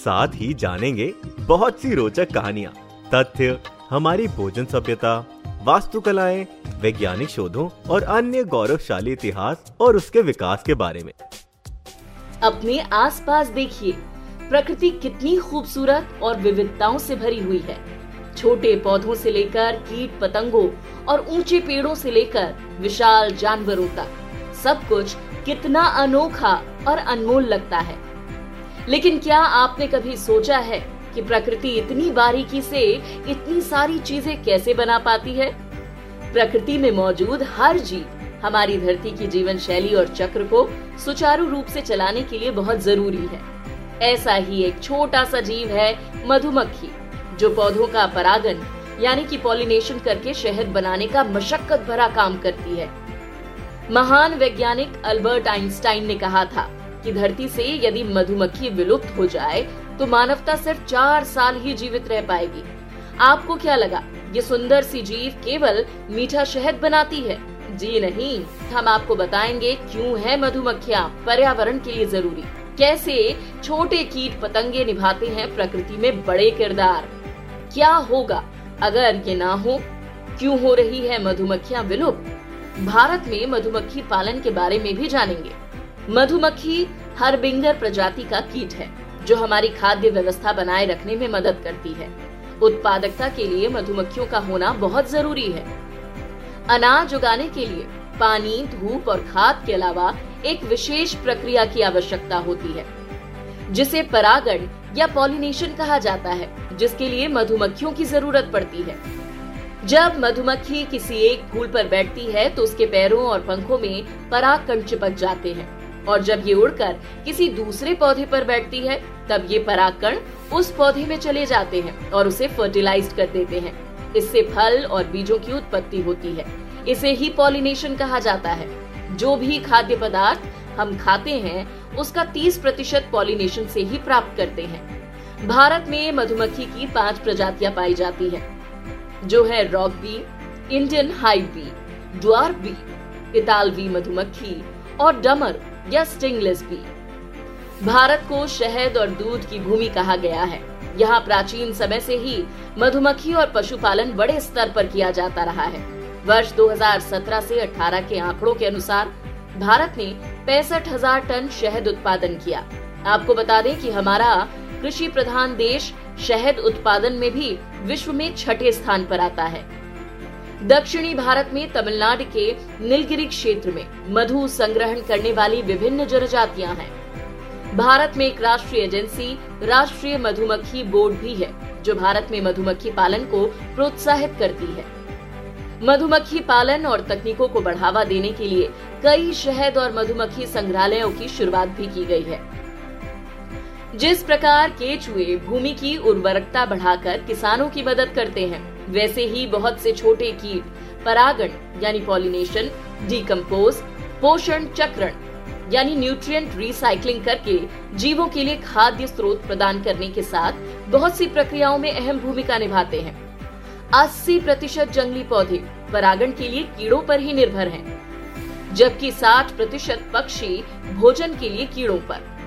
साथ ही जानेंगे बहुत सी रोचक कहानियाँ, तथ्य, हमारी भोजन सभ्यता, वास्तुकलाएँ, वैज्ञानिक शोधों और अन्य गौरवशाली इतिहास और उसके विकास के बारे में। अपने आसपास देखिए, प्रकृति कितनी खूबसूरत और विविधताओं से भरी हुई है। छोटे पौधों से लेकर कीट पतंगों और ऊँचे पेड़ों से लेकर विशाल जानवरों तक, सब कुछ कितना अनोखा और अनमोल लगता है। लेकिन क्या आपने कभी सोचा है कि प्रकृति इतनी बारीकी से इतनी सारी चीज़ें कैसे बना पाती है? प्रकृति में मौजूद हर जीव हमारी धरती की जीवन शैली और चक्र को सुचारू रूप से चलाने के लिए बहुत ज़रूरी है। ऐसा ही एक छोटा सा जीव है मधुमक्खी, जो पौधों का परागन यानी कि पॉलिनेशन करके शहद बनाने का मशक्कत भरा काम करती है। महान वैज्ञानिक अल्बर्ट आइंस्टाइन ने कहा था कि धरती से यदि मधुमक्खी विलुप्त हो जाए तो मानवता सिर्फ़ चार साल ही जीवित रह पाएगी। आपको क्या लगा? ये सुंदर सी जीव केवल मीठा शहद बनाती है? जी नहीं। हम आपको बताएँगे क्यों है मधुमक्खियाँ, पर्यावरण के लिए ज़रूरी। कैसे छोटे कीट पतंगे निभाते हैं प्रकृति में बड़े किरदार? क्या होगा अगर ये ना हो? क्यों हो रही है मधुमक्खियाँ विलुप्त? भारत में मधुमक्खी पालन के बारे में भी जानेंगे। मधुमक्खी हरबिंगर प्रजाति का कीट है, जो हमारी खाद्य व्यवस्था बनाए रखने में मदद करती है। उत्पादकता के लिए मधुमक्खियों का होना बहुत ज़रूरी है। अनाज उगाने के लिए पानी, धूप और खाद के अलावा एक विशेष प्रक्रिया की आवश्यकता होती है, जिसे परागण या पॉलिनेशन कहा जाता है, जिसके लिए मधुमक्खियों की ज़रूरत पड़ती है। जब मधुमक्खी किसी एक फूल पर बैठती है तो उसके पैरों और पंखों में पराग कण चिपक जाते हैं। और जब ये उड़कर किसी दूसरे पौधे पर बैठती है, तब ये पराग उस पौधे में चले जाते हैं और उसे फर्टिलाइज कर देते हैं। इससे फल और बीजों की उत्पत्ति होती है। इसे ही पॉलिनेशन कहा जाता है। जो भी खाद्य पदार्थ हम खाते हैं, उसका 30 प्रतिशत पॉलिनेशन से ही प्राप्त करते हैं। भारत में मधुमक्खी की पाँच प्रजातियाँ पाई जाती हैं। जो है rock bee, Indian hive bee, dwarf bee, इतालवी मधुमक्खी और डमर। या स्टिंगलेस बी भारत को शहद और दूध की भूमि कहा गया है। यहाँ प्राचीन समय से ही मधुमक्खी और पशुपालन बड़े स्तर पर किया जाता रहा है। वर्ष 2017 से 18 के आंकड़ों के अनुसार भारत ने पैंसठ हज़ार टन शहद उत्पादन किया। आपको बता दें कि हमारा कृषि प्रधान देश शहद उत्पादन में भी विश्व में छठे स्थान पर आता है। दक्षिणी भारत में तमिलनाडु के नीलगिरी क्षेत्र में मधु संग्रहण करने वाली विभिन्न जनजातियाँ हैं। भारत में एक राष्ट्रीय एजेंसी, राष्ट्रीय मधुमक्खी बोर्ड भी है, जो भारत में मधुमक्खी पालन को प्रोत्साहित करती है। मधुमक्खी पालन और तकनीकों को बढ़ावा देने के लिए कई शहद और मधुमक्खी संग्रहालयों की शुरुआत भी की गई है। जिस प्रकार केचुए भूमि की उर्वरकता बढ़ाकर किसानों की मदद करते हैं वैसे ही बहुत से छोटे कीट परागण यानी पॉलिनेशन डीकम्पोज पोषण चक्रण यानी न्यूट्रिएंट रिसाइकलिंग करके जीवों के लिए खाद्य स्रोत प्रदान करने के साथ बहुत सी प्रक्रियाओं में अहम भूमिका निभाते हैं। 80 प्रतिशत जंगली पौधे परागण के लिए कीड़ों पर ही निर्भर हैं, जबकि 60 प्रतिशत पक्षी भोजन के लिए कीड़ों पर।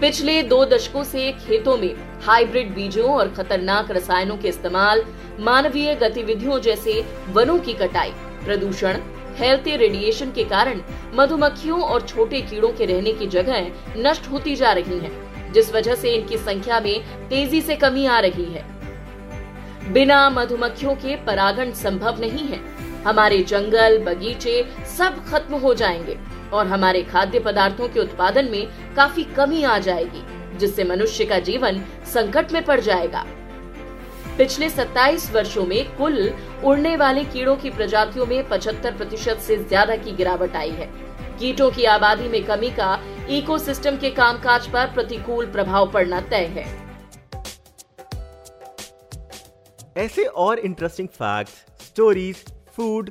पिछले दो दशकों से खेतों में हाइब्रिड बीजों और खतरनाक रसायनों के इस्तेमाल मानवीय गतिविधियों जैसे वनों की कटाई प्रदूषण हेल्थी रेडिएशन के कारण मधुमक्खियों और छोटे कीड़ों के रहने की जगह नष्ट होती जा रही हैं, जिस वजह से इनकी संख्या में तेज़ी से कमी आ रही है। बिना मधुमक्खियों के परागण संभव नहीं है। हमारे जंगल बगीचे सब खत्म हो जाएँगे। और हमारे खाद्य पदार्थों के उत्पादन में काफ़ी कमी आ जाएगी, जिससे मनुष्य का जीवन संकट में पड़ जाएगा। पिछले 27 वर्षों में कुल उड़ने वाले कीड़ों की प्रजातियों में 75 प्रतिशत से ज़्यादा की गिरावट आई है। कीटों की आबादी में कमी का इकोसिस्टम के कामकाज पर प्रतिकूल प्रभाव पड़ना तय है। ऐसे और interesting facts stories food